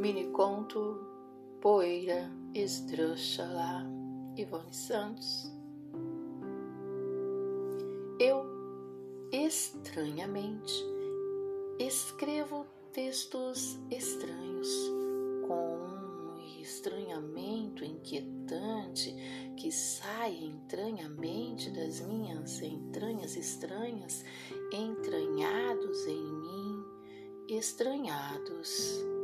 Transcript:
Mini Conto Poeira Esdrúxula Ivone Santos Eu, estranhamente, escrevo textos estranhos com um estranhamento inquietante que sai entranhamente das minhas entranhas estranhas, entranhados em mim, estranhados?